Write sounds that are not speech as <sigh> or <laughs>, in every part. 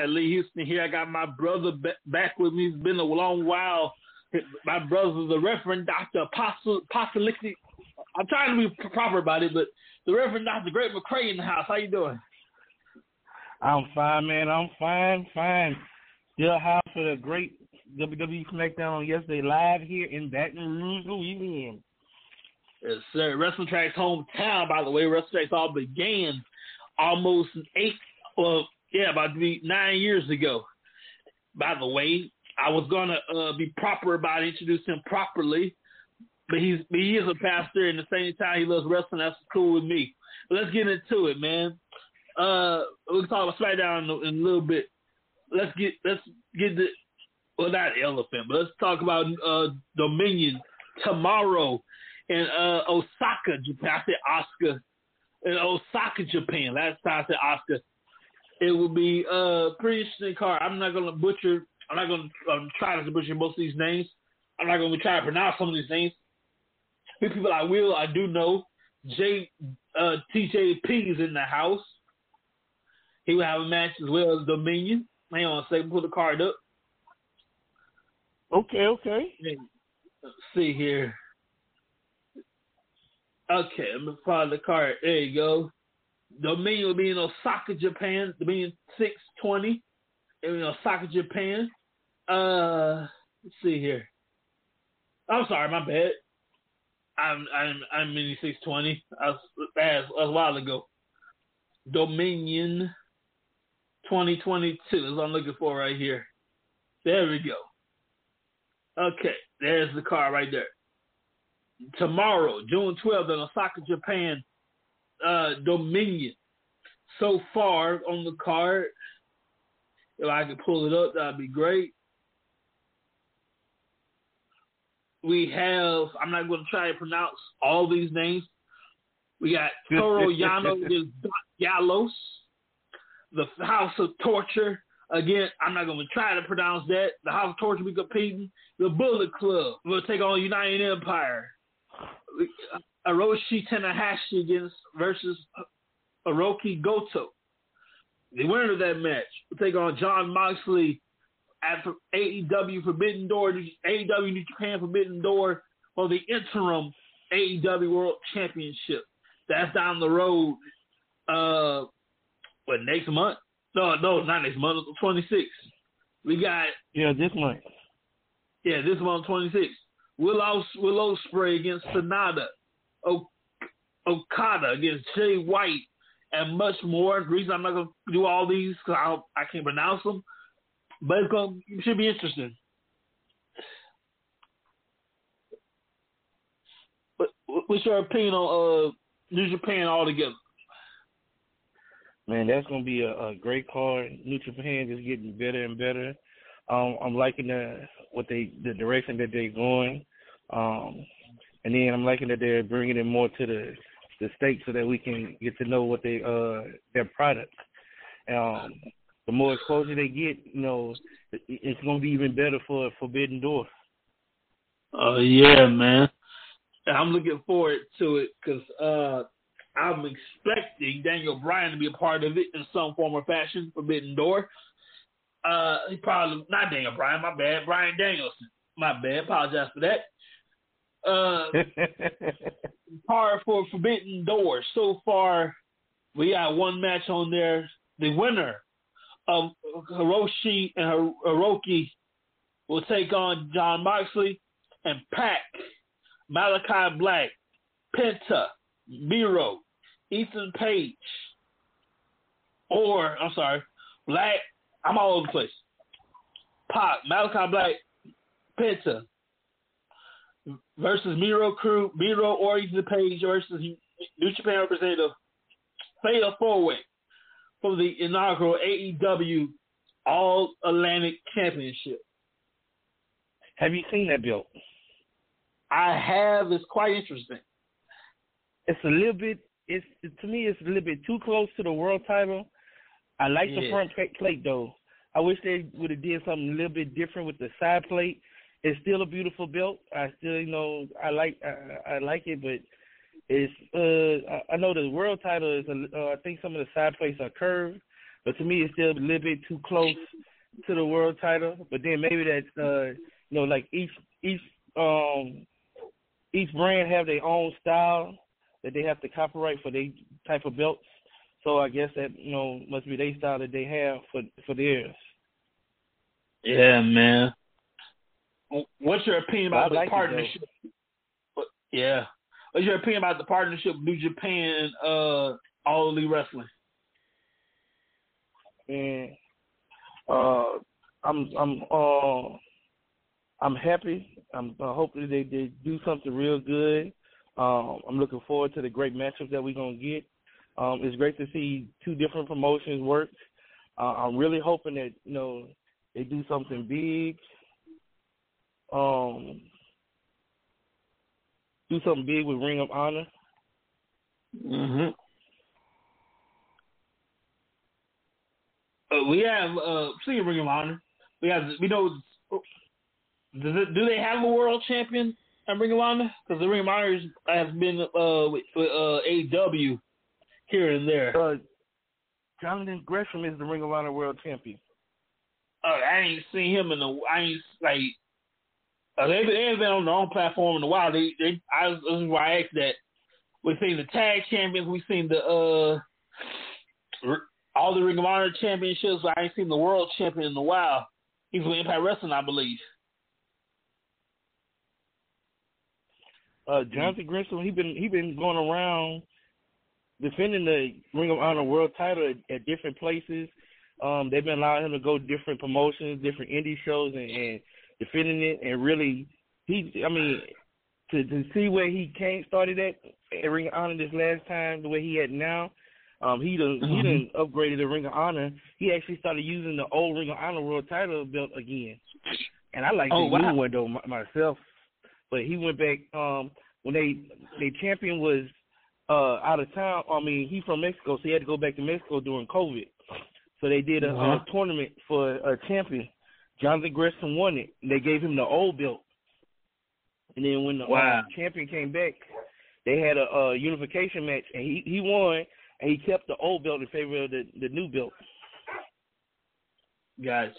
Everybody. Lee Houston here. I got my brother back with me. It's been a long while. My brother's the Reverend Dr. Apostle, Apostolic. I'm trying to be proper about it, but the Reverend Dr. Greg McCray in the house. How you doing? I'm fine, man. I'm fine, fine. Still house for the great WWE SmackDown on yesterday live here in Baton Rouge, Louisiana. Yes, sir. Wrestling Track's hometown, by the way. Wrestling Track's all began almost eight, well, yeah, about nine years ago. By the way, I was gonna uh, be proper about introducing him properly, but he's but he is a pastor, and at the same time he loves wrestling. That's cool with me. But let's get into it, man. Uh, we'll talk about SmackDown in, in a little bit. Let's get let's get the well not elephant, but let's talk about uh, Dominion tomorrow in uh, Osaka, Japan. I said Oscar in Osaka, Japan. Last time I said Oscar. It will be a pretty interesting card. I'm not gonna butcher. I'm not gonna um, try to butcher most of these names. I'm not gonna try to pronounce some of these names. Few people I will, I do know. J uh, TJP is in the house. He will have a match as well as Dominion. Hang on a second, pull the card up. Okay, okay. Let's see here. Okay, I'm gonna find the card. There you go. Dominion will be in Osaka, Japan. Dominion six twenty. In Osaka, Japan. Uh, let's see here. I'm sorry, my bad. I'm I'm I'm in six twenty. I was that was a while ago. Dominion 2022 is what I'm looking for right here. There we go. Okay, there's the card right there. Tomorrow, June 12th, in Osaka, Japan, uh, Dominion. So far on the card, if I could pull it up, that'd be great. We have, I'm not going to try to pronounce all these names. We got <laughs> Toru Yano Doc Gallows, the House of Torture. Again, I'm not going to try to pronounce that. The House of Torture be competing. The Bullet Club will take on United Empire. Hiroshi Tanahashi against versus Hiroki Goto. The winner of that match will take on Jon Moxley at AEW Forbidden Door, AEW New Japan Forbidden Door for the interim AEW World Championship. That's down the road. Uh, what next month? No, no, not next month. Twenty six. We got Yeah, this month. yeah, this month twenty six. Willow Will Ospreay against Sanada. O- Okada against Jay White, and much more. The reason I'm not gonna do all these because I can't pronounce them, but it's gonna it should be interesting. But what's your opinion on uh, New Japan altogether? Man, that's gonna be a, a great card. New Japan just getting better and better. Um, I'm liking the what they the direction that they're going. Um, and then I'm liking that they're bringing it more to the the state so that we can get to know what they uh their products. Um, the more exposure they get, you know, it's going to be even better for Forbidden Door. Oh uh, yeah, man. I'm looking forward to it because uh, I'm expecting Daniel Bryan to be a part of it in some form or fashion. Forbidden Door. Uh, he probably not Daniel Bryan. My bad. Bryan Danielson. My bad. Apologize for that. Uh, <laughs> par for Forbidden Door. So far, we got one match on there. The winner of Hiroshi and Hiroki will take on Jon Moxley and Pac, Malachi Black, Penta, Miro, Ethan Page, or I'm sorry, Black. I'm all over the place. Pac, Malachi Black, Penta, versus Miro Crew, Miro or the Page versus New Japan representative Fatal Four Way for the inaugural AEW All Atlantic Championship. Have you seen that belt? I have. It's quite interesting. It's a little bit. It's to me. It's a little bit too close to the world title. I like Yeah. the front plate- plate though. I wish they would have did something a little bit different with the side plate. It's still a beautiful belt. I still, you know, I like I, I like it, but it's uh I, I know the world title is a, uh, I think some of the side plates are curved, but to me it's still a little bit too close to the world title. But then maybe that's uh you know like each each um each brand have their own style that they have to copyright for their type of belts. So I guess that you know must be their style that they have for for theirs. Yeah, man. What's your opinion about I the like partnership? Yeah. What's your opinion about the partnership New Japan and uh, All Elite Wrestling? and uh, I'm I'm uh, I'm happy. I'm uh, hoping they they do something real good. Um, I'm looking forward to the great matchups that we're gonna get. Um, it's great to see two different promotions work. Uh, I'm really hoping that you know they do something big. Um, do something big with Ring of Honor. Mm-hmm. Uh, we have uh, speaking of Ring of Honor, we have we know. Does it, do they have a world champion at Ring of Honor? Because the Ring of Honor has been uh, with, with uh, AW here and there. Uh, Jonathan Gresham is the Ring of Honor World Champion. uh, I ain't seen him in the. I ain't like. Uh, they they ain't been on their own platform in a while. They they. I was, this is why I asked that. We've seen the tag champions. We've seen the uh, all the Ring of Honor championships. I ain't seen the world champion in a while. He's with Impact Wrestling, I believe. Uh, Jonathan Gresham, he been he been going around defending the Ring of Honor World Title at, at different places. Um, they've been allowing him to go different promotions, different indie shows, and, and defending it. And really, he, I mean, to to see where he came started at at Ring of Honor this last time, the way he had now. Um, he done he Mhm. done upgraded the Ring of Honor. He actually started using the old Ring of Honor World Title belt again, and I like Oh, the wow. new one though my, myself. But he went back um when they they champion was uh out of town. I mean, he from Mexico, so he had to go back to Mexico during COVID. So they did a, Uh-huh. uh tournament for a champion. Jonathan Gresham won it. They gave him the old belt, and then when the Wow. um, champion came back, they had a, a unification match, and he he won, and he kept the old belt in favor of the the new belt. Gotcha.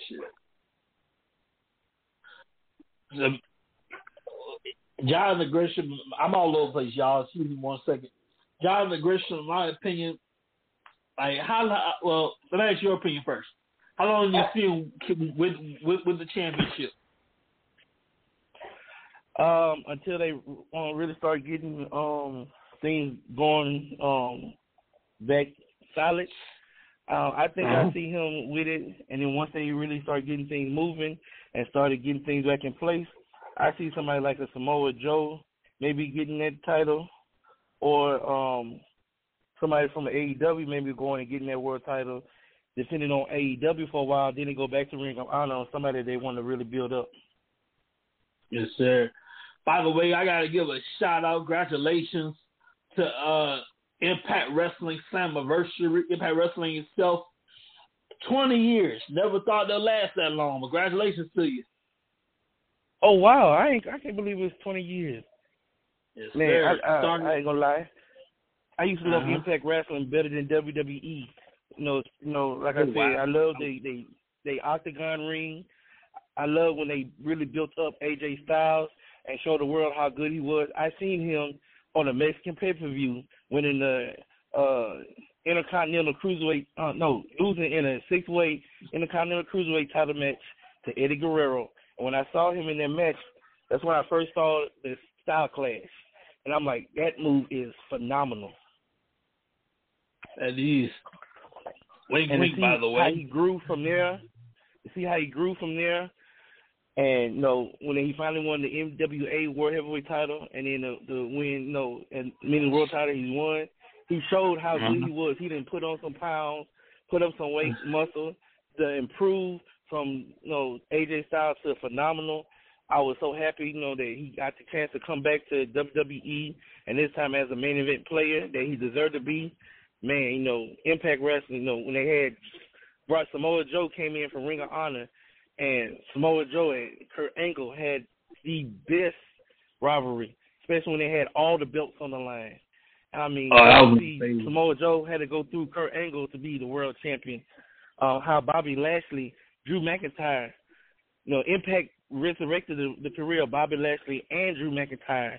The, Jonathan Gresham, I'm all over the place, y'all. Excuse me one second. Jonathan Gresham, in my opinion, like how well, let me ask your opinion first. How long do you see him with with with the championship? Um, until they uh, really start getting um things going um back solid. Uh, I think I Mhm. see him with it, and then once they really start getting things moving and started getting things back in place, I see somebody like a Samoa Joe maybe getting that title, or um somebody from the AEW maybe going and getting that world title, depending on AEW for a while. Then they go back to Ring of Honor on somebody they want to really build up. Yes, sir. By the way, I gotta give a shout out, congratulations to uh Impact Wrestling Slammiversary, Impact Wrestling itself. Twenty years. Never thought they'd last that long. Congratulations to you. Oh wow, I ain't I can't believe it's twenty years. Yes, Man, sir. I, I, I ain't gonna lie. I used to love Uh-huh. Impact Wrestling better than WWE. You know, you know, like I Oh, said. I love the they octagon ring. I love when they really built up AJ Styles and showed the world how good he was. I seen him on a Mexican pay per view winning the uh Intercontinental Cruiserweight uh no, losing in a six way Intercontinental Cruiserweight title match to Eddie Guerrero. And when I saw him in that match, that's when I first saw the style clash. And I'm like, that move is phenomenal. That is. Wink, And wink, see by the how he grew from there, see how he grew from there, And you know, when he finally won the NWA World Heavyweight title, and then the, the win, you know, and meaning world title he won, he showed how good Mm-hmm. he was. He didn't put on some pounds, put up some weight, muscle, to improve from you know AJ Styles to phenomenal. I was so happy, you know, that he got the chance to come back to WWE, and this time as a main event player that he deserved to be. Man, you know, Impact Wrestling, you know, when they had brought Samoa Joe came in from Ring of Honor, and Samoa Joe and Kurt Angle had the best rivalry, especially when they had all the belts on the line. I mean, Oh, see. Samoa Joe had to go through Kurt Angle to be the world champion. Uh, how Bobby Lashley, Drew McIntyre, you know, Impact resurrected the, the career of Bobby Lashley and Drew McIntyre.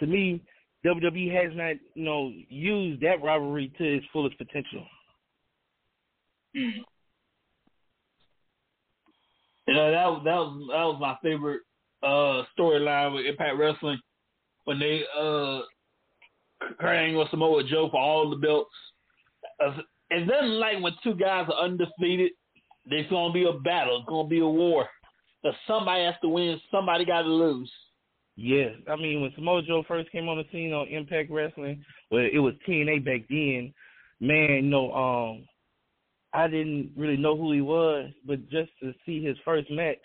To me, WWE has not, you know, used that rivalry to its fullest potential. You know that was that was that was my favorite uh storyline with Impact Wrestling when they uh Kurt Angle Samoa Joe for all the belts. Uh, It doesn't like when two guys are undefeated. There's gonna be a battle. It's gonna be a war. But somebody has to win. Somebody got to lose. Yes, I mean when Samoa Joe first came on the scene on Impact Wrestling, well, it was TNA back then. Man, you know, um, I didn't really know who he was, but just to see his first match,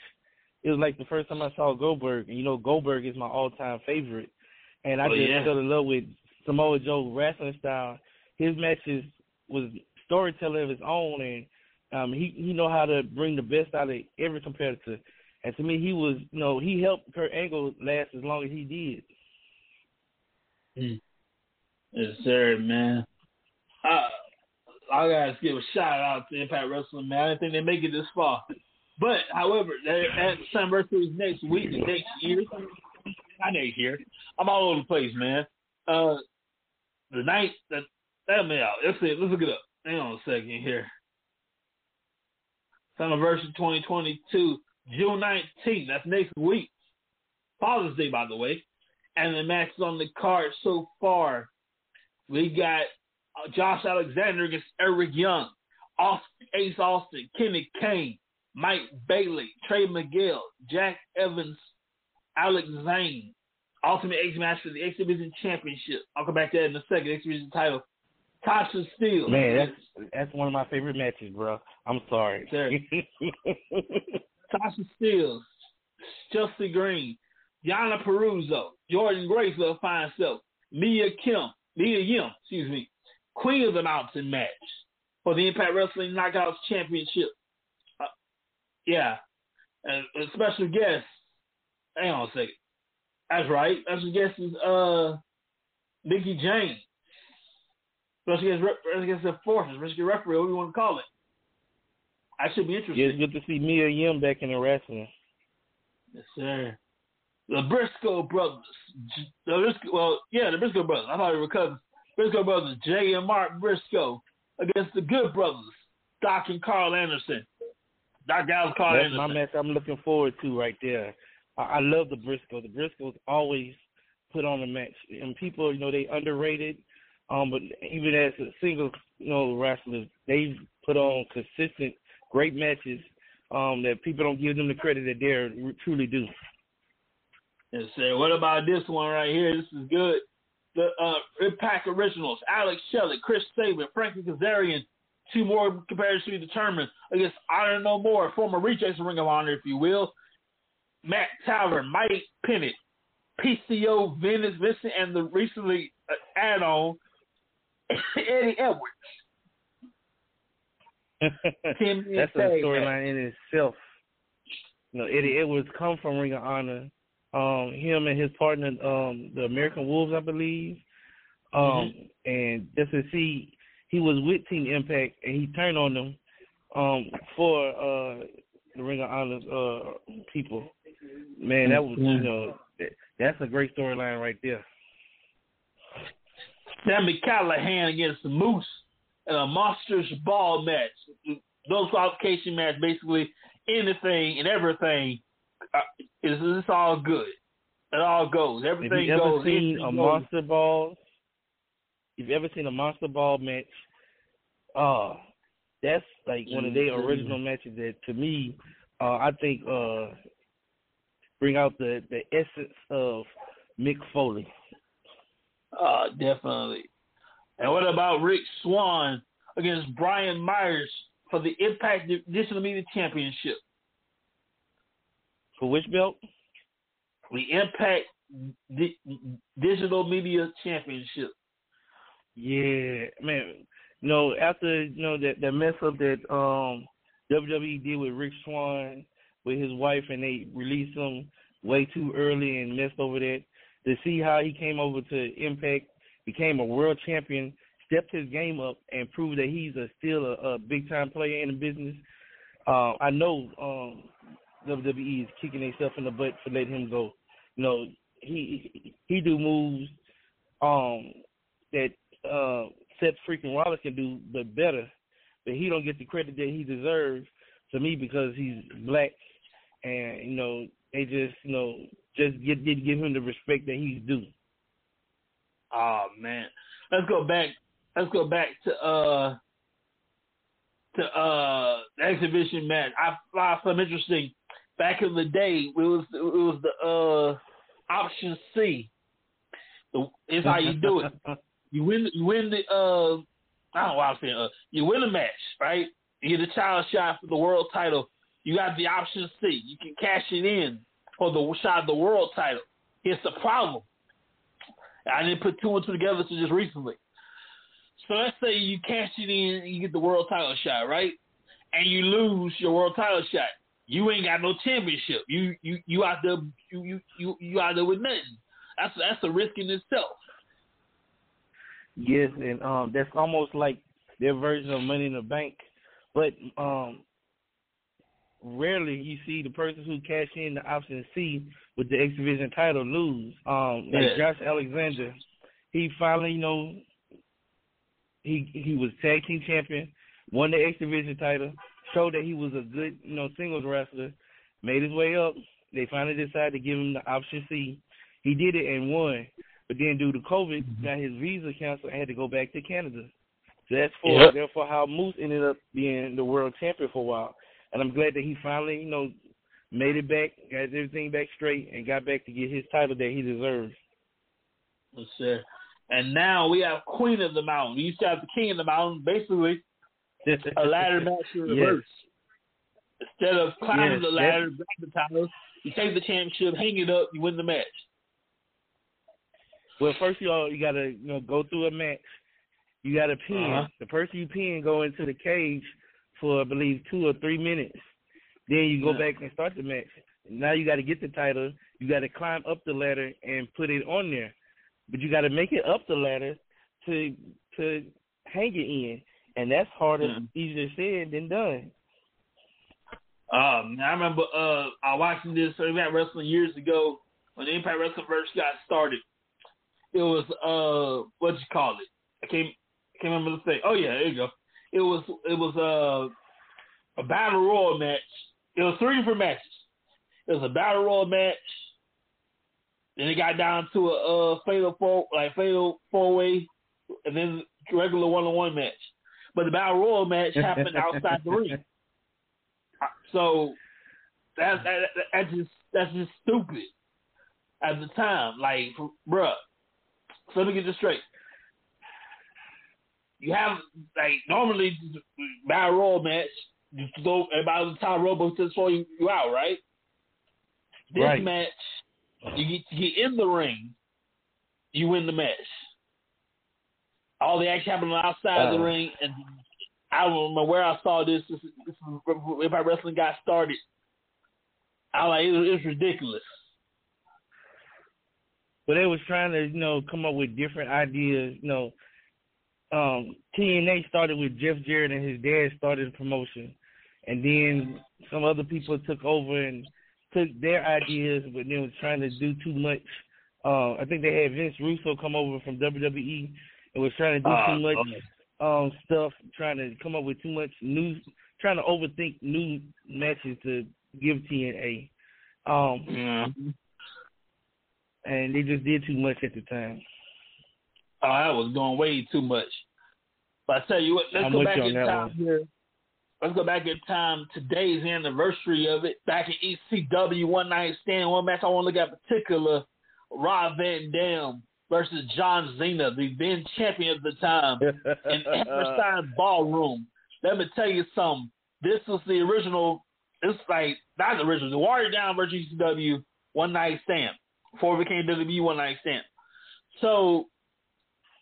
it was like the first time I saw Goldberg. And you know, Goldberg is my all-time favorite, and I Oh, just yeah. fell in love with Samoa Joe wrestling style. His matches was storytelling of his own, and um, he he know how to bring the best out of every competitor. And to me, he was, you know, he helped Kurt Angle last as long as he did. Yes, sir, man. I, I gotta give a shout out to Impact Wrestling, man. I didn't think they make it this far. But, however, they at Sunbury next week, next year, not next year. I'm all over the place, man. Uh, the night that that me out. Let's see. Let's look it up. Hang on a second here. Slammiversary 2022, June 19th. That's next week. Father's Day, by the way. And the matches on the card so far, we got uh, Josh Alexander against Eric Young, Austin, Ace Austin, Kenny Kane, Mike Bailey, Trey Miguel, Jack Evans, Alex Zayne. Ultimate X match for the X Division Championship. I'll come back to that in a second. X Division title. Tasha Steelz. Man, that's that's one of my favorite matches, bro. I'm sorry. <laughs> Tasha Steelz, Chelsea Green, Yana Purrazzo, Jordynne Grace, little fine self, Mia Kim, Mia Yim, excuse me, Queen of the Mountain match for the Impact Wrestling Knockouts Championship. Uh, yeah, and a special guest. Hang on a second. That's right. Special guest is uh Mickie James. Special guest, special guest enforcer, special referee, what do you want to call it? I should be interested. yeah, it's good to see Mia Yim back in the wrestling. Yes, sir. The Briscoe brothers. The Briscoe, well, yeah, the Briscoe brothers. I thought they were cousins. Briscoe brothers, Jay and Mark Briscoe, against the Good brothers, Doc and Karl Anderson. Doc Gallows, Karl That's Anderson. my match I'm looking forward to right there. I, I love the Briscoe. The Briscoes always put on a match, and people, you know, they underrated. Um, but even as a single, you know, wrestlers, they've put on consistent, great matches. Um, that people don't give them the credit that they truly do. And say, What about this one right here? This is good. The uh, Impact Originals, Alex Shelley, Chris Sabin, Frankie Kazarian, two more comparisons to be determined against Honor No More, former rejects Ring of Honor, if you will. Matt Taven, Mike Bennett, PCO, Venice Vincent, and the recently uh, add-on <coughs> Eddie Edwards. <laughs> Tim That's a storyline in itself. You know, Eddie Edwards come from Ring of Honor. Um, him and his partner, um, the American Wolves, I believe. Um, and just to see, he was with Team Impact, and he turned on them um, for uh, the Ring of Honor uh, people. Man, that was you know, that, that's a great storyline right there. Sami Callihan against the Moose in a Monsters Ball match. Those qualification match, basically anything and everything, uh, is it's all good. It all goes. Everything you ever goes. seen a goes. monster ball, if you ever seen a monster ball match, uh that's like one of their Mhm. original matches that to me, uh I think uh bring out the the essence of Mick Foley. Uh, definitely. And what about Rick Swann against Brian Myers for the Impact Digital Media Championship? For which belt? The Impact D- Digital Media Championship. Yeah, man. You know, after you know that that mess up that um WWE did with Rick Swann with his wife, and they released him way too early and messed over that. To see how he came over to Impact, became a world champion, stepped his game up, and proved that he's a, still a, a big time player in the business. Uh, I know um, WWE is kicking themselves in the butt for letting him go. You know, he he do moves um, that uh, Seth freaking Rollins can do, but better. But he don't get the credit that he deserves to me because he's black, and you know they just you know just get didn't give him the respect that he's due. Oh man, let's go back. Let's go back to uh to uh the exhibition match. I found some interesting. Back in the day, it was it was the uh option C. Is how you do it. <laughs> You win. You win the. Uh, I don't know what I'm saying. Uh, you win the match, right? You get a child shot for the world title. You got the option C. You can cash it in for the shot of the world title. Here's the problem. I didn't put two and two together until just recently. So let's say you cash it in and you get the world title shot, right? And you lose your world title shot. You ain't got no championship. You you you out there you you you, you out there with nothing. That's that's a risk in itself. Yes, and um, that's almost like their version of Money in the Bank, but um, rarely you see the person who cash in the option C with the X Division title lose. Um, yeah. Josh Alexander, he finally, you know, he he was tag team champion, won the X Division title, showed that he was a good, you know, singles wrestler, made his way up. They finally decided to give him the option C. He did it and won. But then due to COVID, mm-hmm. got his visa canceled and had to go back to Canada. So that's for yep. therefore how Moose ended up being the world champion for a while. And I'm glad that he finally, you know, made it back, got everything back straight, and got back to get his title that he deserves. Yes, sir. And now we have Queen of the Mountain. We used to have the King of the Mountain, basically <laughs> a ladder match in reverse. Yes. Instead of climbing yes, the ladder, grab the title, you take the championship, hang it up, you win the match. Well, first of all, you gotta you know go through a match. You gotta pin. Uh-huh. The person you pin go into the cage for I believe two or three minutes. Then you go yeah. back and start the match. Now you got to get the title. You got to climb up the ladder and put it on there, but you got to make it up the ladder to to hang it in, and that's harder, yeah. easier said than done. Um, I remember uh, I watching this Impact Wrestling years ago when the Impact Wrestling first got started it was uh what you call it? I can't I can't remember the thing. Oh yeah, there you go. It was it was uh, a battle royal match. It was three different matches. It was a battle royal match. Then it got down to a uh, fatal four like fatal four way, and then regular one on one match. But the battle royal match happened outside the ring. <laughs> So that's that, that's just that's just stupid at the time. Like, bruh, so let me get this straight. You have like normally battle royal match, you go about the time Robo to throw you, you out, right? This right. match, you get to get in the ring, you win the match. All the action happening outside uh, the ring, and I don't know where I saw this. This, this if I wrestling got started, I like it, it was ridiculous. But they was trying to, you know, come up with different ideas. You know, um, TNA started with Jeff Jarrett and his dad started the promotion, and then some other people took over and took their ideas, but then was trying to do too much. Uh, I think they had Vince Russo come over from WWE and was trying to do uh, too much okay. um, stuff, trying to come up with too much new, trying to overthink new matches to give TNA. Um, yeah and they just did too much at the time. Oh, that was going way too much. But I tell you what, let's I'm go back in time one. here. let's go back in time. Today's anniversary of it. Back in ECW One Night Stand, one match I want to look at particular. Rob Van Dam versus John Cena, the then champion at the time, <laughs> in Hammerstein Ballroom. Let me tell you something. This was the original. It's like not the original. The Warrior Down versus ECW One Night Stand before it became WWE One Night Stand. So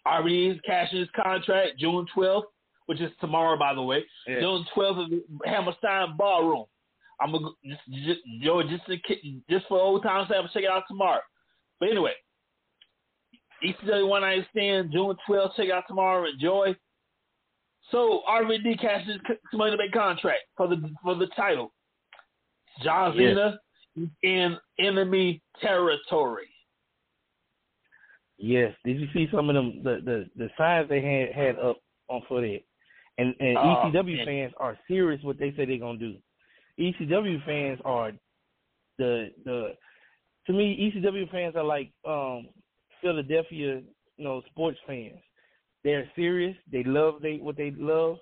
RVD is cashing his contract June 12th, which is tomorrow, by the way. Yeah. June 12th is Hammerstein Ballroom. I'm gonna just, just, yo, just to, just for old times' sake, I'm gonna check it out tomorrow. But anyway, ECW One Night Stand, June 12th. Check it out tomorrow. Enjoy. So RVD cashes money to make contract for the for the title. John. Cena in enemy territory. Yes. Did you see some of them the the, the signs they had had up on for that? And and Oh, ECW man. fans are serious what they say they're gonna do. ECW fans are the the to me ECW fans are like um Philadelphia, you know, sports fans. They're serious. They love they what they love,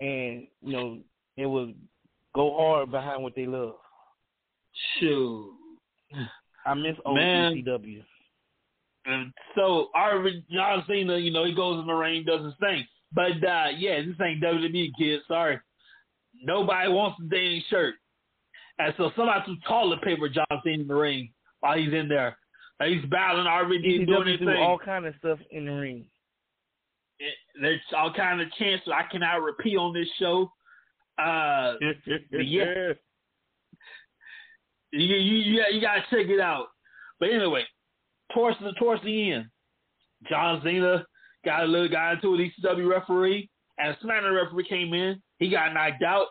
and you know they will go hard behind what they love. Shoot. I miss old Man. ECW. And so our John Cena, you know, he goes in the ring, does his thing. But uh yeah, this ain't WWE kids, sorry. Nobody wants the dang shirt. And so somebody threw toilet paper John Cena in the ring while he's in there. And he's battling RVD doing his do thing. all kind of stuff in the ring. It- there's all kind of chances I cannot repeat on this show. Uh <laughs> Yeah. you you you, you gotta check it out. But anyway, towards the towards the end, John Cena got a little guy into an ECW referee, and a SmackDown referee came in. He got knocked out,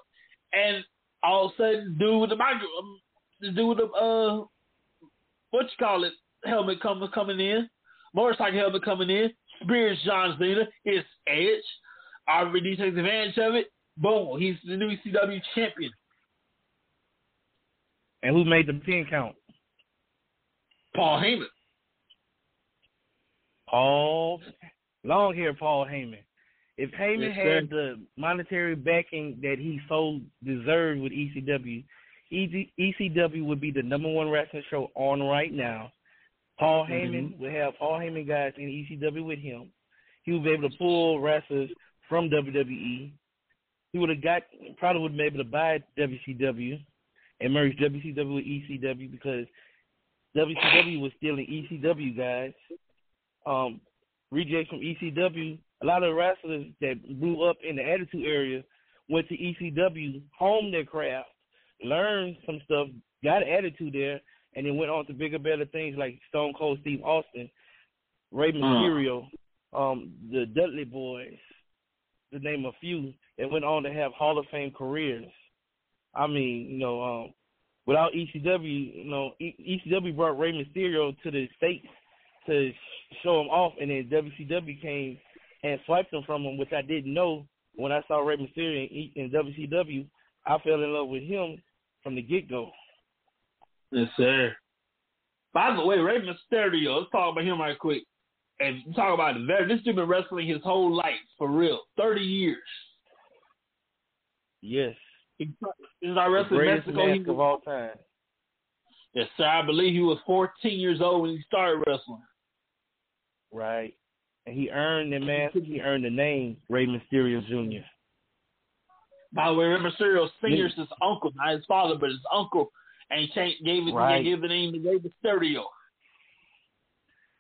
and all of a sudden, dude with the micro, um, the dude with the uh, what you call it, helmet coming coming in, motorcycle helmet coming in, spears John Cena. It's Edge. RVD takes advantage of it. Boom, he's the new ECW champion. And who made the pin count? Paul Heyman. Paul, long hair Paul Heyman. If Heyman Yes, sir. had the monetary backing that he so deserved with ECW, ECW would be the number one wrestling show on right now. Paul mm-hmm. Heyman would have Paul Heyman guys in ECW with him. He would be able to pull wrestlers from WWE. He would have got probably would have been able to buy WCW and merge WCW with ECW because WCW was still in ECW guys. Um, rejects from ECW. A lot of wrestlers that grew up in the attitude area went to ECW, honed their craft, learned some stuff, got an attitude there, and then went on to bigger, better things like Stone Cold Steve Austin, Rey Mysterio, um, the Dudley Boyz, to name a few, that went on to have Hall of Fame careers. I mean, you know, um, without ECW, you know, E- ECW brought Rey Mysterio to the states to show him off, and then WCW came and swiped him from him, which I didn't know. When I saw Rey Mysterio in, in WCW, I fell in love with him from the get go. Yes, sir. By the way, Rey Mysterio, let's talk about him right quick. And talk about it. This dude been wrestling his whole life, for real. 30 years. Yes, He he started the wrestling in greatest Mexico. He mask of all time. yes, sir. I believe he was 14 years old when he started wrestling. Right, and he earned the mask. He earned the name Rey Mysterio Jr. By the way, Rey Mysterio Senior is his uncle, not his father, but his uncle. And he changed, gave, it, Right. gave the name to Rey Mysterio.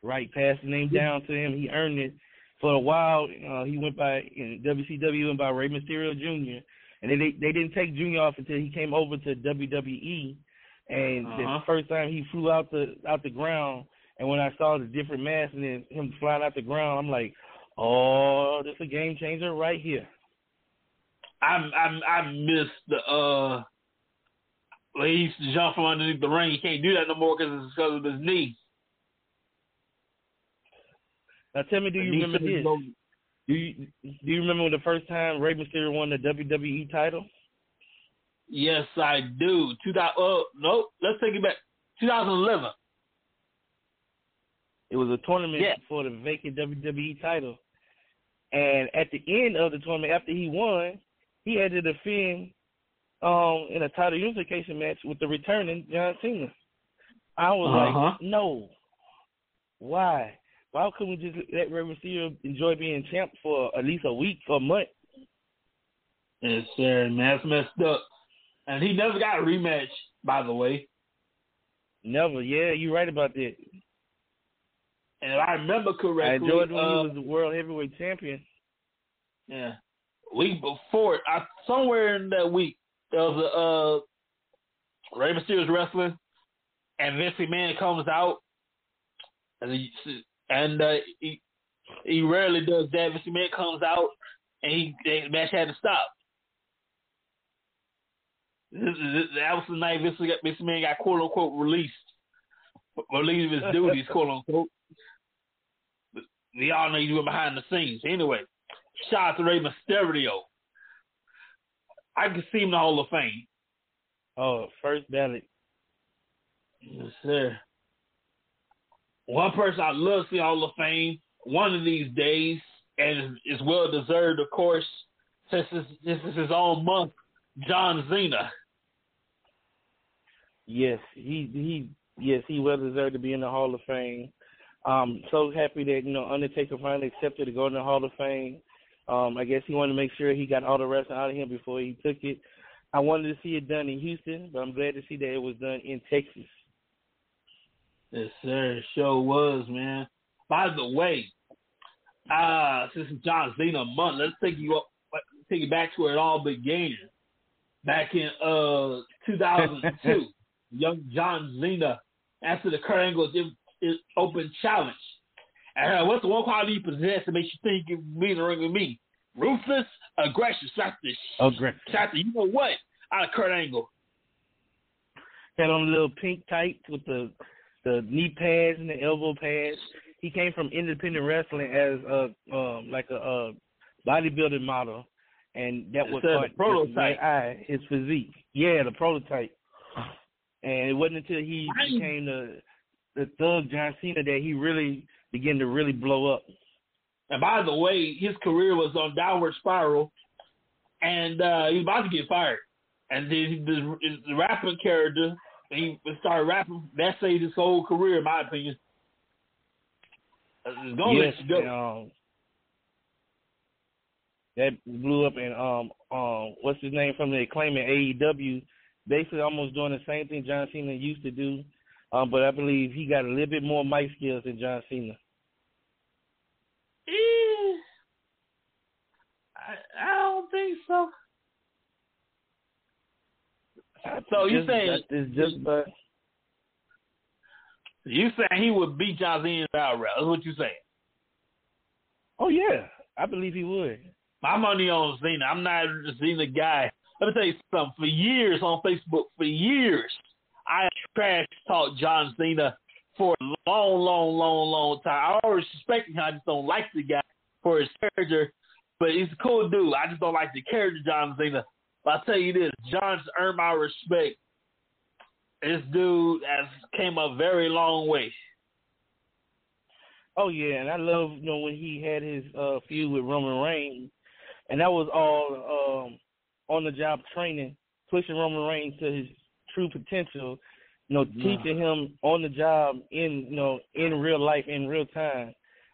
Right, passed the name down to him. He earned it. For a while, uh, he went by in WCW went by Rey Mysterio Jr. And they they didn't take Junior off until he came over to WWE. And Uh-huh. the first time he flew out the out the ground, and when I saw the different masks and then him flying out the ground, I'm like, oh, this is a game changer right here. I I I miss the uh. Well, he used to jump from underneath the ring. He can't do that no more because it's because of his knee. Now tell me, do you remember this? Do you do you remember the first time Rey Mysterio won the WWE title? Yes, I do. Two thousand. Uh, nope. Let's take it back. 2011. It was a tournament Yeah. for the vacant WWE title. And at the end of the tournament, after he won, he had to defend um in a title unification match with the returning John Cena. I was Uh-huh. like, no. Why? Why couldn't we just let Rey Mysterio enjoy being champ for at least a week or a month? Yes, sir, man. That's messed up. And he never got a rematch, by the way. Never. Yeah, you're right about that. And if I remember I correctly, enjoyed when uh, he was the world heavyweight champion. Yeah. Week before, I, somewhere in that week, there was a uh, Rey Mysterio's wrestling, and Vince McMahon comes out, and he, and uh, he he rarely does that. Vince McMahon comes out, and he the match had to stop. This, this, that was the night Vince, Vince McMahon got quote unquote released, relieved of his <laughs> duties, quote unquote. We all know you were behind the scenes. Anyway, shout out to Rey Mysterio. I can see him in the Hall of Fame. Oh, first ballot. Yes, sir. One person I'd love to see Hall of Fame one of these days, and is well deserved, of course, since this, this is his own month, John Cena. Yes, he he yes he well deserved to be in the Hall of Fame. Um, so happy that you know Undertaker finally accepted to go in the Hall of Fame. Um, I guess he wanted to make sure he got all the wrestling out of him before he took it. I wanted to see it done in Houston, but I'm glad to see that it was done in Texas. Yes, sir. Sure was, man. By the way, uh, since John Cena month, let's take you up, take you back to where it all began. Back in uh 2002, <laughs> young John Cena, after the Kurt Angle is open challenge. And uh, what's the one quality you possess that makes you think you be in the ring with me? Ruthless aggression. Shot the Aggressive. shot the you know what out of Kurt Angle. Had on a little pink tights with the the knee pads and the elbow pads. He came from independent wrestling as a um like a, a bodybuilding model, and that was Instead of caught the prototype. eye his physique. Yeah, the prototype. And it wasn't until he became the the thug John Cena that he really began to really blow up. And by the way, his career was on downward spiral, and uh, he was about to get fired. And then the, the rapping character, he started rapping. That saved his whole career, in my opinion. It's gonna yes, let you go. and, um, that blew up and um um what's his name from the acclaiming AEW, basically almost doing the same thing John Cena used to do, um, but I believe he got a little bit more mic skills than John Cena. Eh, I, I don't think so. So you Just- saying it's just but you saying he would beat John Cena in battle rap? That's what you saying. oh yeah, I believe he would. My money on Cena. I'm not a Cena guy. Let me tell you something. For years on Facebook, for years, I trash talked John Cena for a long, long, long, long time. I always respect him. I just don't like the guy for his character. But he's a cool dude. I just don't like the character John Cena. But I'll tell you this, John's earned my respect. This dude has came a very long way. Oh yeah, and I love you know when he had his uh feud with Roman Reigns, and that was all um on the job training, pushing Roman Reigns to his true potential, you know, Yeah. teaching him on the job in you know in real life in real time.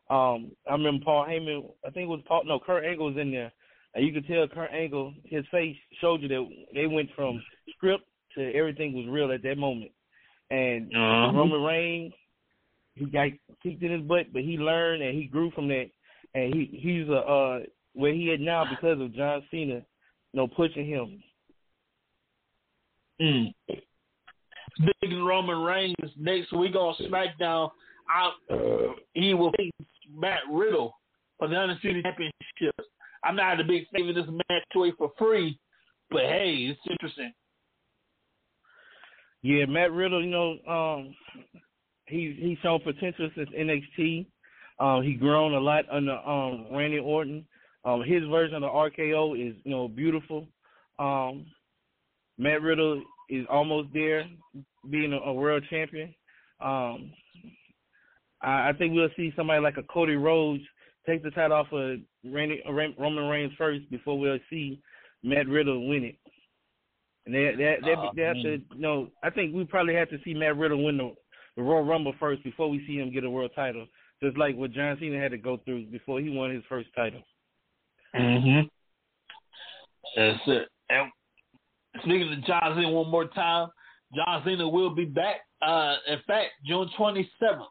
Um, I remember Paul Heyman. I think it was Paul. No, Kurt Angle was in there, and you could tell Kurt Angle. His face showed you that they went from script to everything was real at that moment. And Uh-huh. Roman Reigns, he got kicked in his butt, but he learned and he grew from that. And he he's a uh where he at now because of John Cena, you know, pushing him. Mm. Big and Roman Reigns next week on SmackDown. I, he will face Matt Riddle for the Undisputed Championship. I'm not a big fan of this match away for free, but hey, it's interesting. Yeah, Matt Riddle, you know, um, he he's shown potential since NXT. Um, he grown a lot under um Randy Orton. Um, his version of the RKO is you know beautiful. Um, Matt Riddle is almost there, being a, a world champion. Um, I, I think we'll see somebody like a Cody Rhodes take the title off of Randy, uh, Roman Reigns first before we'll see Matt Riddle win it. And they they they, Oh, they have to you know I think we probably have to see Matt Riddle win the, the Royal Rumble first before we see him get a world title. Just like what John Cena had to go through before he won his first title. Mm-hmm. That's it. And speaking of John Cena one more time, John Cena will be back. Uh, in fact, June twenty seventh.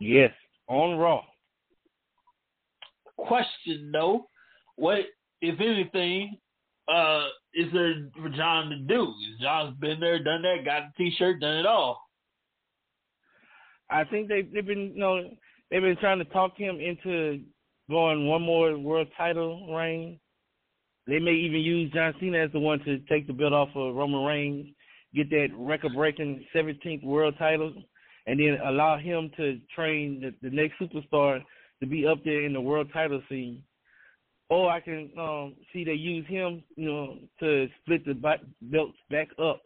Yes, on Raw. Question though, what if anything uh is there for John to do? John's been there, done that, got the T-shirt, done it all. I think they they've been you know they've been trying to talk him into going one more world title reign. They may even use John Cena as the one to take the belt off of Roman Reigns, get that record breaking seventeenth world title, and then allow him to train the, the next superstar to be up there in the world title scene. Or I can um, see they use him, you know, to split the belts back up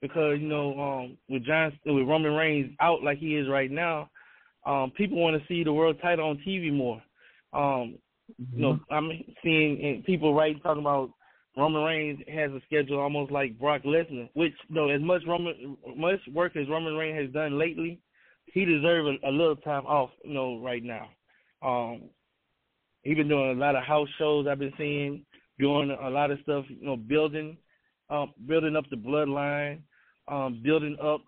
because you know um, with John with Roman Reigns out like he is right now, um, people want to see the world title on TV more. Um, you know, I'm seeing people right talking about Roman Reigns has a schedule almost like Brock Lesnar, which you know as much Roman much work as Roman Reigns has done lately, he deserves a, a little time off. You know, right now. Um, he been doing a lot of house shows. I've been seeing doing a lot of stuff. You know, building, um, building up the bloodline, um, building up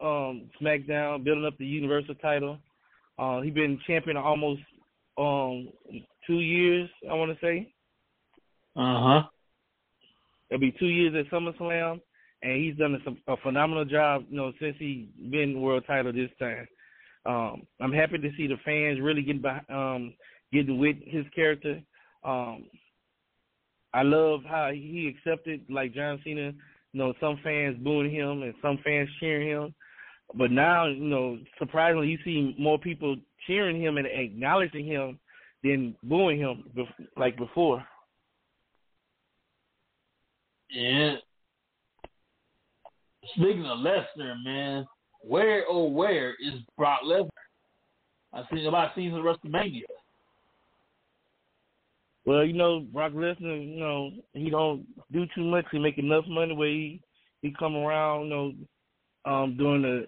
um, SmackDown, building up the Universal title. Uh, he been champion almost um, two years. I want to say. Uh huh. It'll be two years at SummerSlam, and he's done a, a phenomenal job. You know, since he been world title this time. Um, I'm happy to see the fans really getting by, um, getting with his character. Um, I love how he accepted, like John Cena. You know, some fans booing him and some fans cheering him. But now, you know, surprisingly, you see more people cheering him and acknowledging him than booing him like before. Yeah. Speaking of Lesnar, man, where oh where is Brock Lesnar? I seen about season of WrestleMania. Well, you know, Brock Lesnar, you know, he don't do too much. He make enough money where he he come around, you know, um, doing the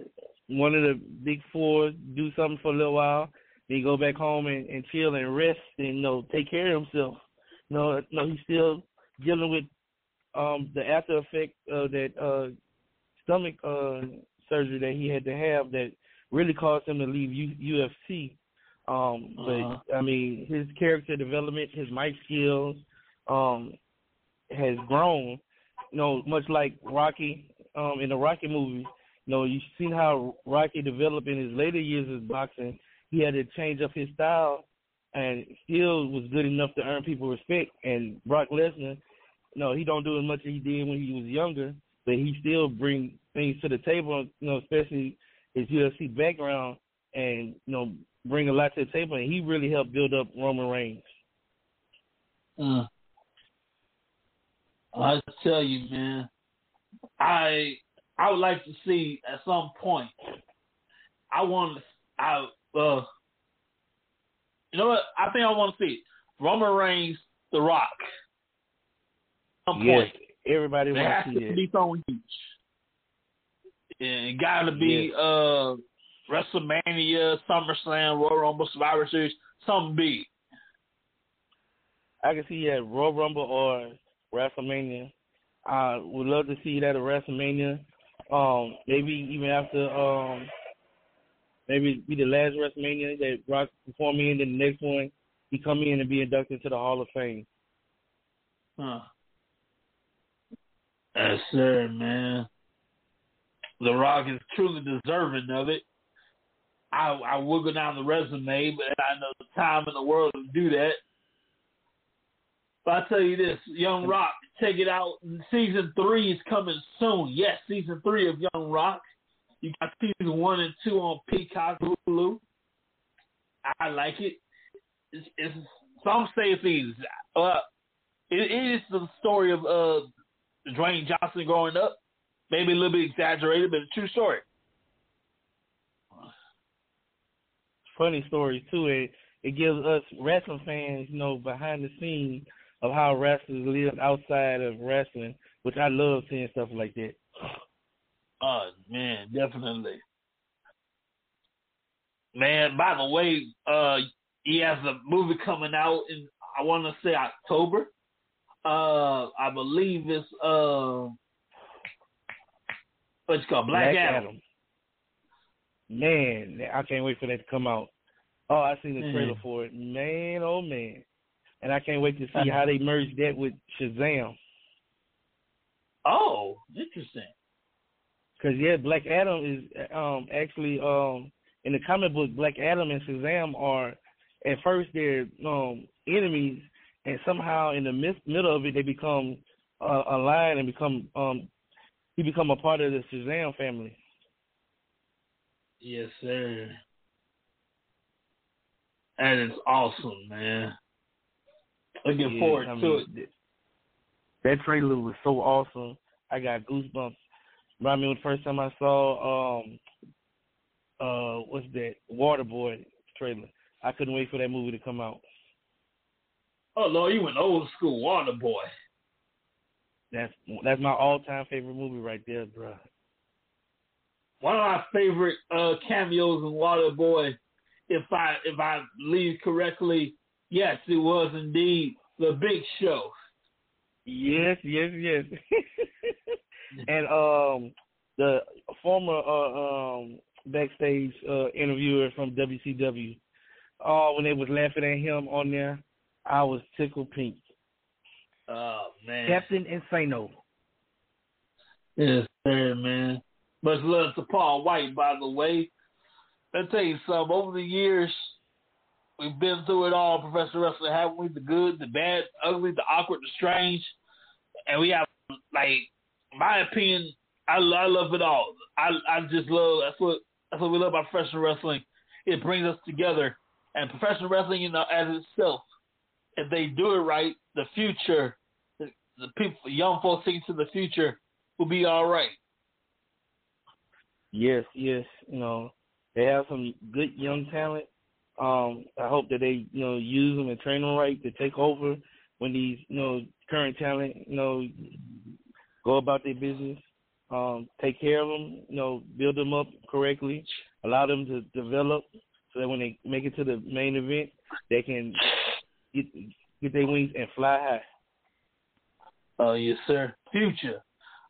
one of the big four, do something for a little while, then go back home and, and chill and rest and you know take care of himself. You know, you know he's still dealing with um the after effect of that uh stomach uh surgery that he had to have that really caused him to leave U- UFC. Um, but Uh-huh. I mean, his character development, his mic skills, um, has grown. You know, much like Rocky, um, in the Rocky movie. You know, you've seen how Rocky developed in his later years of boxing. He had to change up his style, and still was good enough to earn people respect. And Brock Lesnar, know, he don't do as much as he did when he was younger, but he still bring things to the table. You know, especially his UFC background, and you know, bring a lot to the table. And he really helped build up Roman Reigns. Uh, I tell you, man, I I would like to see at some point. I want to. I uh, you know what? I think I want to see Roman Reigns, The Rock. At some Yes, point, everybody there wants to see that. be something huge. And it got to be uh WrestleMania, SummerSlam, Royal Rumble, Survivor Series, something big. I can see that Royal Rumble or WrestleMania. I would love to see that at WrestleMania. Um, maybe even after um, maybe be the last WrestleMania that Rock perform in, then the next one he come in and be inducted into the Hall of Fame. Huh. Yes, sir, man. The Rock is truly deserving of it. I I will go down the resume, but I know the time in the world to do that. But I tell you this, Young mm. Rock, check it out. Season three is coming soon. Yes, season three of Young Rock. You got season one and two on Peacock Hulu. I like it. It's, it's some say it's easy. Uh, it is the story of uh Dwayne Johnson growing up. Maybe a little bit exaggerated, but a true story. Funny stories too. It it gives us wrestling fans, you know, behind the scenes of how wrestlers live outside of wrestling, which I love seeing stuff like that. Oh man, definitely. Man, by the way, uh he has a movie coming out in I wanna say October. Uh I believe it's uh what's it called? Black, Black Adam. Adam. Man, I can't wait for that to come out. Oh, I seen the trailer Mhm. for it. Man, oh man. And I can't wait to see how they merge that with Shazam. <laughs> Oh, interesting. Cause yeah, Black Adam is um actually um in the comic book, Black Adam and Shazam are at first they're um enemies, and somehow in the mid- middle of it they become uh, aligned and become um he become a part of the Shazam family. Yes, sir. That is awesome, man. Looking Yeah, forward I to it. That trailer was so awesome. I got goosebumps. Remind me when the first time I saw um uh what's that Waterboy trailer. I couldn't wait for that movie to come out. Oh Lord, you went old school Water Boy. That's that's my all time favorite movie right there, bro. One of my favorite uh cameos in Water Boy, if I if I believe correctly, yes, it was indeed the Big Show. Yes, yes, yes. <laughs> <laughs> and um the former uh, um backstage uh interviewer from WCW, oh when they was laughing at him on there, I was tickled pink. Oh man. Captain Insano. Yes, sir, man. Much love to Paul White, by the way. Let me tell you something. Over the years, we've been through it all, Professor wrestling, haven't we? The good, the bad, the ugly, the awkward, the strange. And we have, like, my opinion, I, I love it all. I I just love that's what that's what we love about professional wrestling. It brings us together. And professional wrestling, you know, as itself, if they do it right, the future, the, the people, young folks thinking to the future, will be all right. Yes, yes. You know, they have some good young talent. Um, I hope that they, you know, use them and train them right to take over when these, you know, current talent, you know, go about their business. Um, take care of them, you know, build them up correctly, allow them to develop so that when they make it to the main event, they can get get their wings and fly high. Oh yes, sir. Future,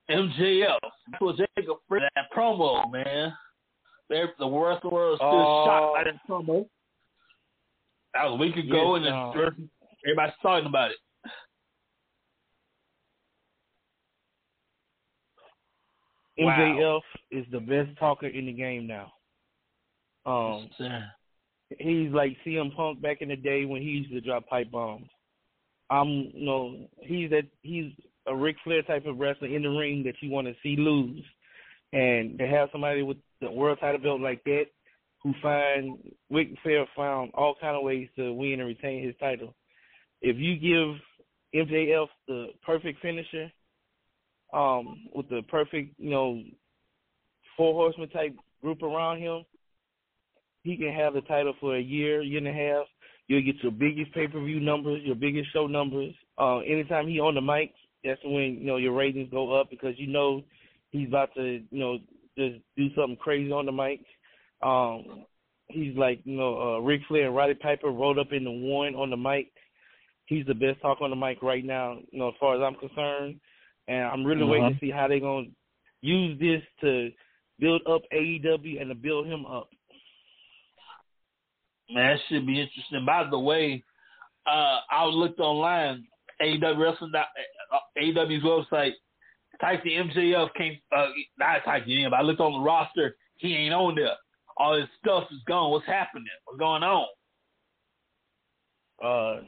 MJF. That's what Jacob for that promo, man. They're, the worst the world is still Oh. shocked by that promo. That was a week ago, Yes, and it's, everybody's talking about it. Wow. MJF is the best talker in the game now. Um, he's like CM Punk back in the day when he used to drop pipe bombs. Um, you know, he's that he's a Ric Flair type of wrestler in the ring that you want to see lose, and to have somebody with the world title belt like that, who find Ric Flair found all kind of ways to win and retain his title. If you give MJF the perfect finisher, um, with the perfect you know four horseman type group around him, he can have the title for a year, year and a half. You'll get your biggest pay per view numbers, your biggest show numbers. Uh, anytime he on the mic, that's when you know your ratings go up because you know he's about to you know just do something crazy on the mic. Um, he's like you know uh, Ric Flair and Roddy Piper rolled up in the one on the mic. He's the best talk on the mic right now, you know, as far as I'm concerned. And I'm really waiting Uh-huh. to see how they're gonna use this to build up AEW and to build him up. Man, that should be interesting. By the way, uh, I looked online, AEW Wrestling, dot- uh, AEW's website. Typed the MJF came, uh, not typed it in, but I looked on the roster. He ain't on there. All his stuff is gone. What's happening? What's going on? Uh,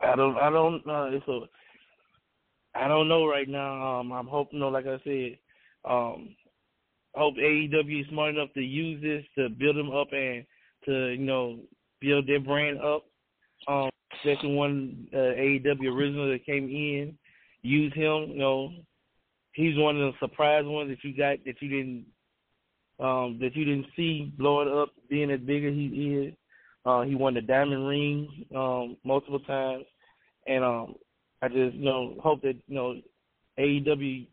I don't, I don't, uh, it's a, I don't know right now. Um, I'm hoping, know, like I said, um, hope AEW is smart enough to use this to build them up and to, you know, build their brand up. Um, especially one uh, AEW original that came in, use him. You know, he's one of the surprise ones that you got that you didn't, um, that you didn't see blowing up, being as big as he is. Uh, he won the diamond ring um, multiple times, and um, I just you know hope that you know AEW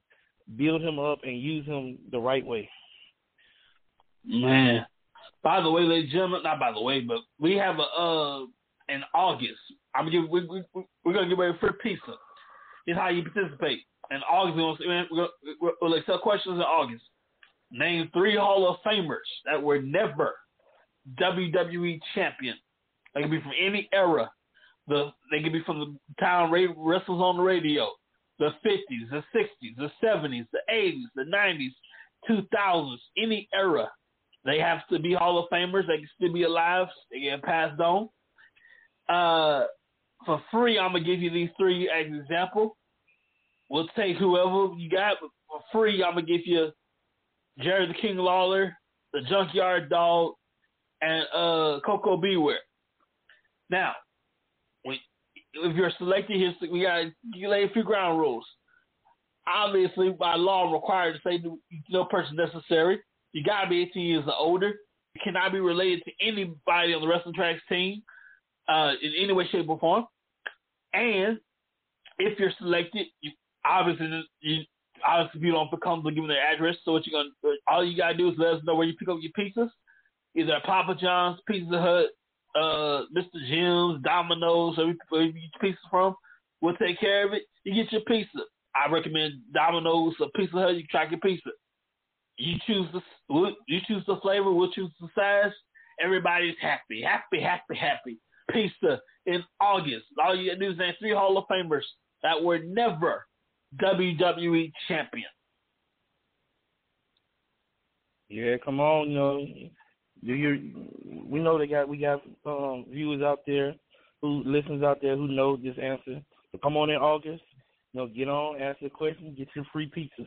build him up and use him the right way. Man, by the way, ladies and gentlemen, not by the way, but we have a uh in August. I'm give we, we, we're gonna give away a free pizza. Here's how you participate. In August, we're gonna, we're we'll accept questions in August. Name three Hall of Famers that were never WWE champion. They can be from any era. The they can be from the time wrestlers on the radio, the 50s, the 60s, the 70s, the 80s, the 90s, 2000s, any era. They have to be Hall of Famers. They can still be alive. They get passed on. Uh, for free, I'm gonna give you these three as an example. We'll take whoever you got. For free, I'm gonna give you Jerry the King Lawler, the Junkyard Dog, and uh, Koko B. Ware. Now, if you're selected here, we got you lay a few ground rules. Obviously, by law, required to say no person necessary. You gotta be 18 years or older. You cannot be related to anybody on the wrestling tracks team uh, in any way, shape, or form. And if you're selected, you obviously you obviously you don't become to give them their address. So what you gonna all you gotta do is let us know where you pick up your pizzas, either at Papa John's, Pizza Hut, uh, Mr. Jim's, Domino's, where you get your pizza from. We'll take care of it. You get your pizza. I recommend Domino's or Pizza Hut. You try your pizza. You choose the you choose the flavor. We'll choose the size. Everybody's happy, happy, happy, happy. Pizza in August. All you do is name three Hall of Famers that were never WWE champion. Yeah, come on, you know, do you? We know they got we got um, viewers out there who listens out there who know this answer. So come on in August, you know, get on, ask the question, get your free pizza.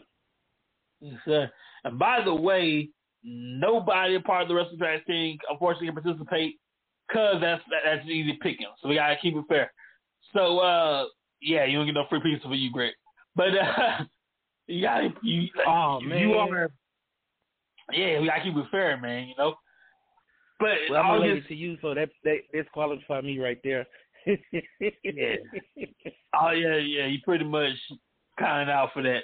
Yes, sir. And by the way, nobody part of the wrestling tracks team unfortunately can participate because that's that's easy picking. So we gotta keep it fair. So uh, yeah, you don't get no free pizza for you, Greg. But uh, <laughs> you gotta you. Oh man, you are. Yeah, we gotta keep it fair, man. You know. But well, I'm related just, to you, so that that disqualify me right there. yeah. <laughs> Oh yeah, yeah. You pretty much kind out for that.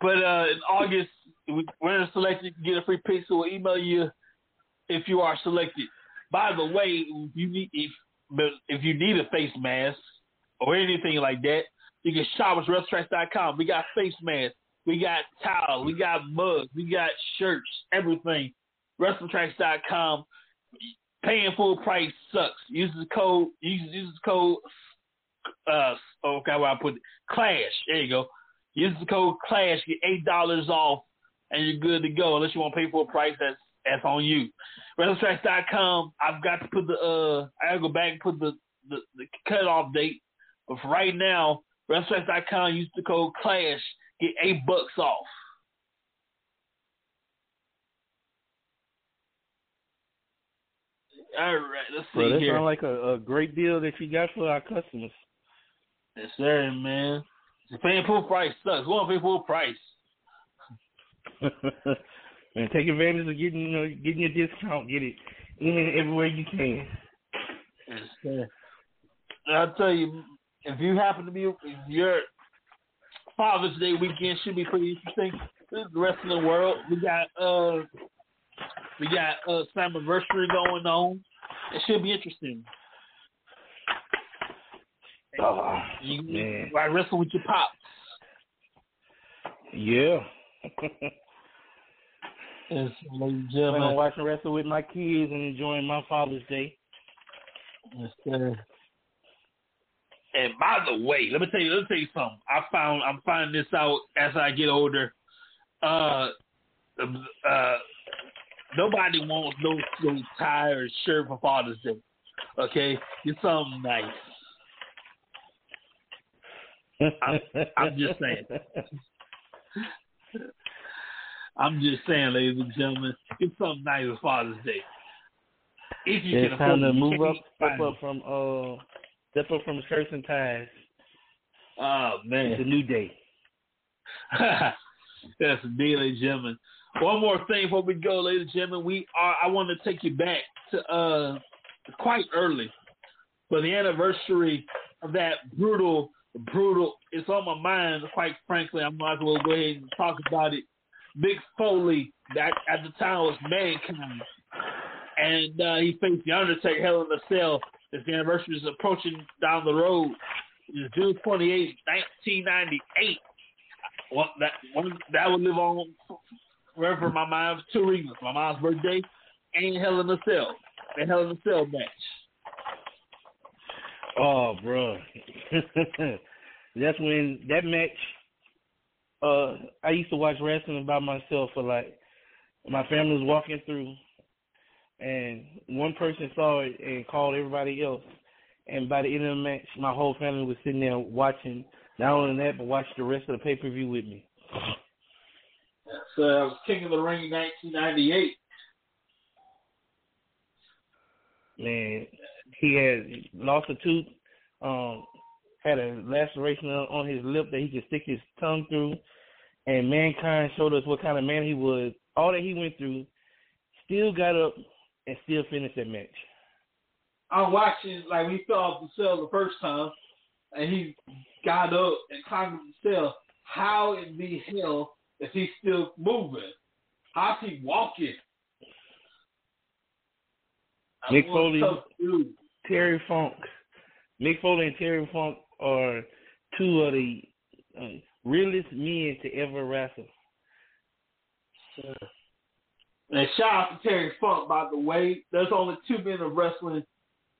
But uh, in August, we're selected. Get a free pizza. We'll email you if you are selected. By the way, if you need if if you need a face mask or anything like that, you can shop us WrestleTracks.com. We got face masks, we got towels, we got mugs, we got shirts, everything. WrestleTracks.com. Paying full price sucks. Use the code. Use use the code. Uh, okay, where I put it. Clash. There you go. Use the code Clash. Get eight dollars off, and you're good to go. Unless you want to pay full price, that's that's on you. WrestleTracks.com. I've got to put the uh. I gotta go back and put the the, the cutoff date. But for right now, WrestleTracks.com. Use the code Clash. Get eight bucks off. All right, let's see well, that here. sounds like a, a great deal that you got for our customers. Yes, sir, man. Paying full price sucks. We want to pay full price. <laughs> and take advantage of getting you know getting your discount. Get it in everywhere you can. Yes, sir. I'll tell you, if you happen to be your Father's Day weekend should be pretty interesting. The rest of the world, we got uh we got uh anniversary going on. It should be interesting. Oh, you, man. I wrestle with your pops. Yeah. <laughs> Yes, ladies and gentlemen. I'm watching wrestle with my kids and enjoying my Father's Day. Yes, sir. And by the way, let me tell you, let me tell you something. I found I'm finding this out as I get older. Uh, uh, nobody wants no no tie or shirt for Father's Day. Okay, get something nice. I'm, I'm just saying. I'm just saying, ladies and gentlemen, get something nice for Father's Day. If you it's can time to move up, step up from uh, step up from shirts and ties. Oh man, It's a new day. <laughs> That's indeed, ladies and gentlemen. One more thing before we go, ladies and gentlemen. We are. I want to take you back to uh quite early, for the anniversary of that brutal, brutal, it's on my mind. Quite frankly, I might as well go ahead and talk about it. Mick Foley, that at the time was Mankind, and uh, he faced the Undertaker, Hell in a Cell. His anniversary is approaching down the road. It's June 28, 1998. Well, that one that would live on in my for two reasons: my mom's birthday and Hell in a Cell, the Hell in a Cell match. Oh, bro, <laughs> that's when that match. Uh, I used to watch wrestling by myself for like my family was walking through, and one person saw it and called everybody else. And by the end of the match, my whole family was sitting there watching. Not only that, but watching the rest of the pay per view with me. So I was King of the Ring in 1998. Man, he had lost a tooth, um, had a laceration on his lip that he could stick his tongue through, and mankind showed us what kind of man he was. All that he went through, still got up and still finished that match. I'm watching like he fell off the cell the first time, and he got up and climbed the cell. How in the hell is he still moving? How's he walking? Mick Foley, Terry Funk. Mick Foley and Terry Funk are two of the uh, realest men to ever wrestle. And shout out to Terry Funk, by the way. There's only two men of wrestling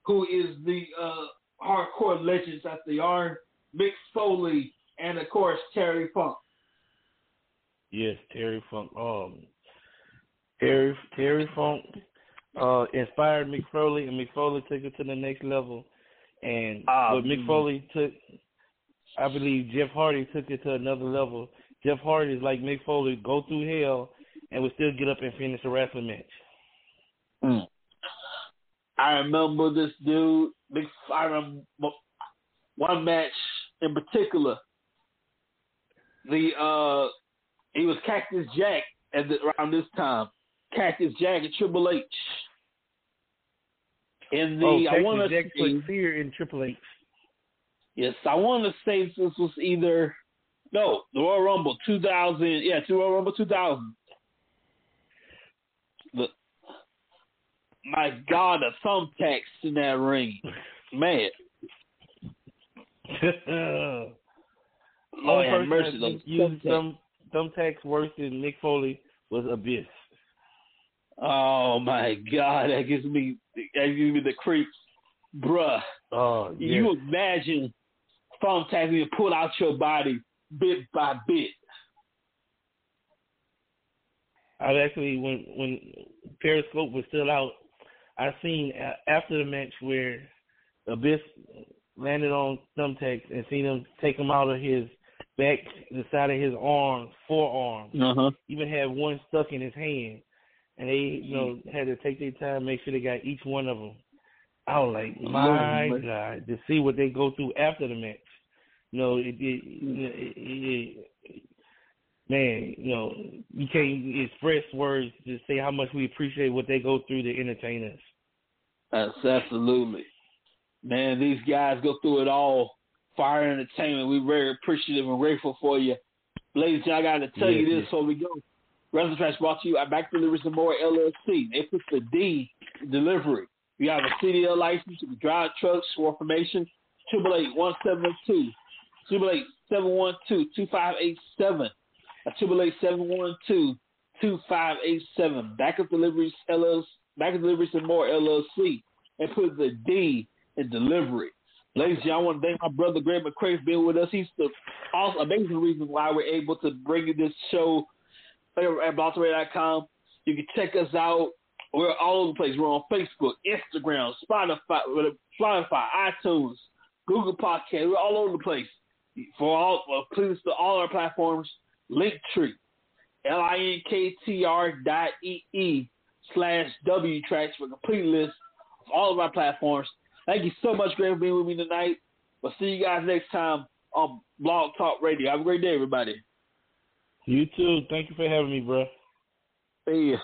who is the uh, hardcore legends that they are Mick Foley and, of course, Terry Funk. Yes, Terry Funk. Um, Terry Terry Funk uh, inspired Mick Foley, and Mick Foley took it to the next level. And Ah, what Mick mm. Foley took, I believe Jeff Hardy took it to another level. Jeff Hardy is like Mick Foley, go through hell and would still get up and finish a wrestling match. Mm. I remember this dude. Big, I remember one match in particular. The uh, he was Cactus Jack at the, around this time. Cactus Jack and Triple H. In the oh, I want to Jack say fear in Triple H. yes, I want to say this was either no the Royal Rumble 2000. Yeah, Royal Rumble 2000. The my God, the thumbtacks in that ring, man. <laughs> Lord have mercy. those thumbtacks. thumb thumbtacks worse than Mick Foley was Abyss. Oh my God, that gives me that gives me the creeps, bruh. Oh, yes. You imagine thumbtacks being pulled out your body bit by bit. I actually when when Periscope was still out, I seen after the match where Abyss landed on thumbtacks and seen him take him out of his back, the side of his arm, forearm. Uh huh. Even had one stuck in his hand, and they you know had to take their time, make sure they got each one of them. I was like, my. God, to see what they go through after the match. You know, it, it, it, it, it man, you know, you can't express words to say how much we appreciate what they go through to entertain us. That's absolutely. Man, these guys go through it all. Fire entertainment. We're very appreciative and grateful for you. Ladies and gentlemen, I got to tell Yes, you this yes. before we go. Wrestling Tracks brought to you by Back Deliveries and More LLC. They put the D in delivery. You have a CDL license, you can drive trucks for information. Triple eight one seven two, triple eight seven one two two five eight seven, triple eight seven one two two five eight seven. Backup Deliveries LLC, Backup Deliveries and More LLC, and put the D in delivery. Ladies and I want to thank my brother Greg McCray for being with us. He's the also amazing reason why we're able to bring you this show at BlogTalkRadio.com. You can check us out. We're all over the place. We're on Facebook, Instagram, Spotify, Spotify, iTunes, Google Podcast. We're all over the place. For all, well, please to all our platforms. Linktree, L-I-N-K-T-R dot E-E slash W tracks for a complete list of all of our platforms. Thank you so much, Greg, for being with me tonight. We'll see you guys next time on Blog Talk Radio. Have a great day, everybody. You too. Thank you for having me, bro. See ya.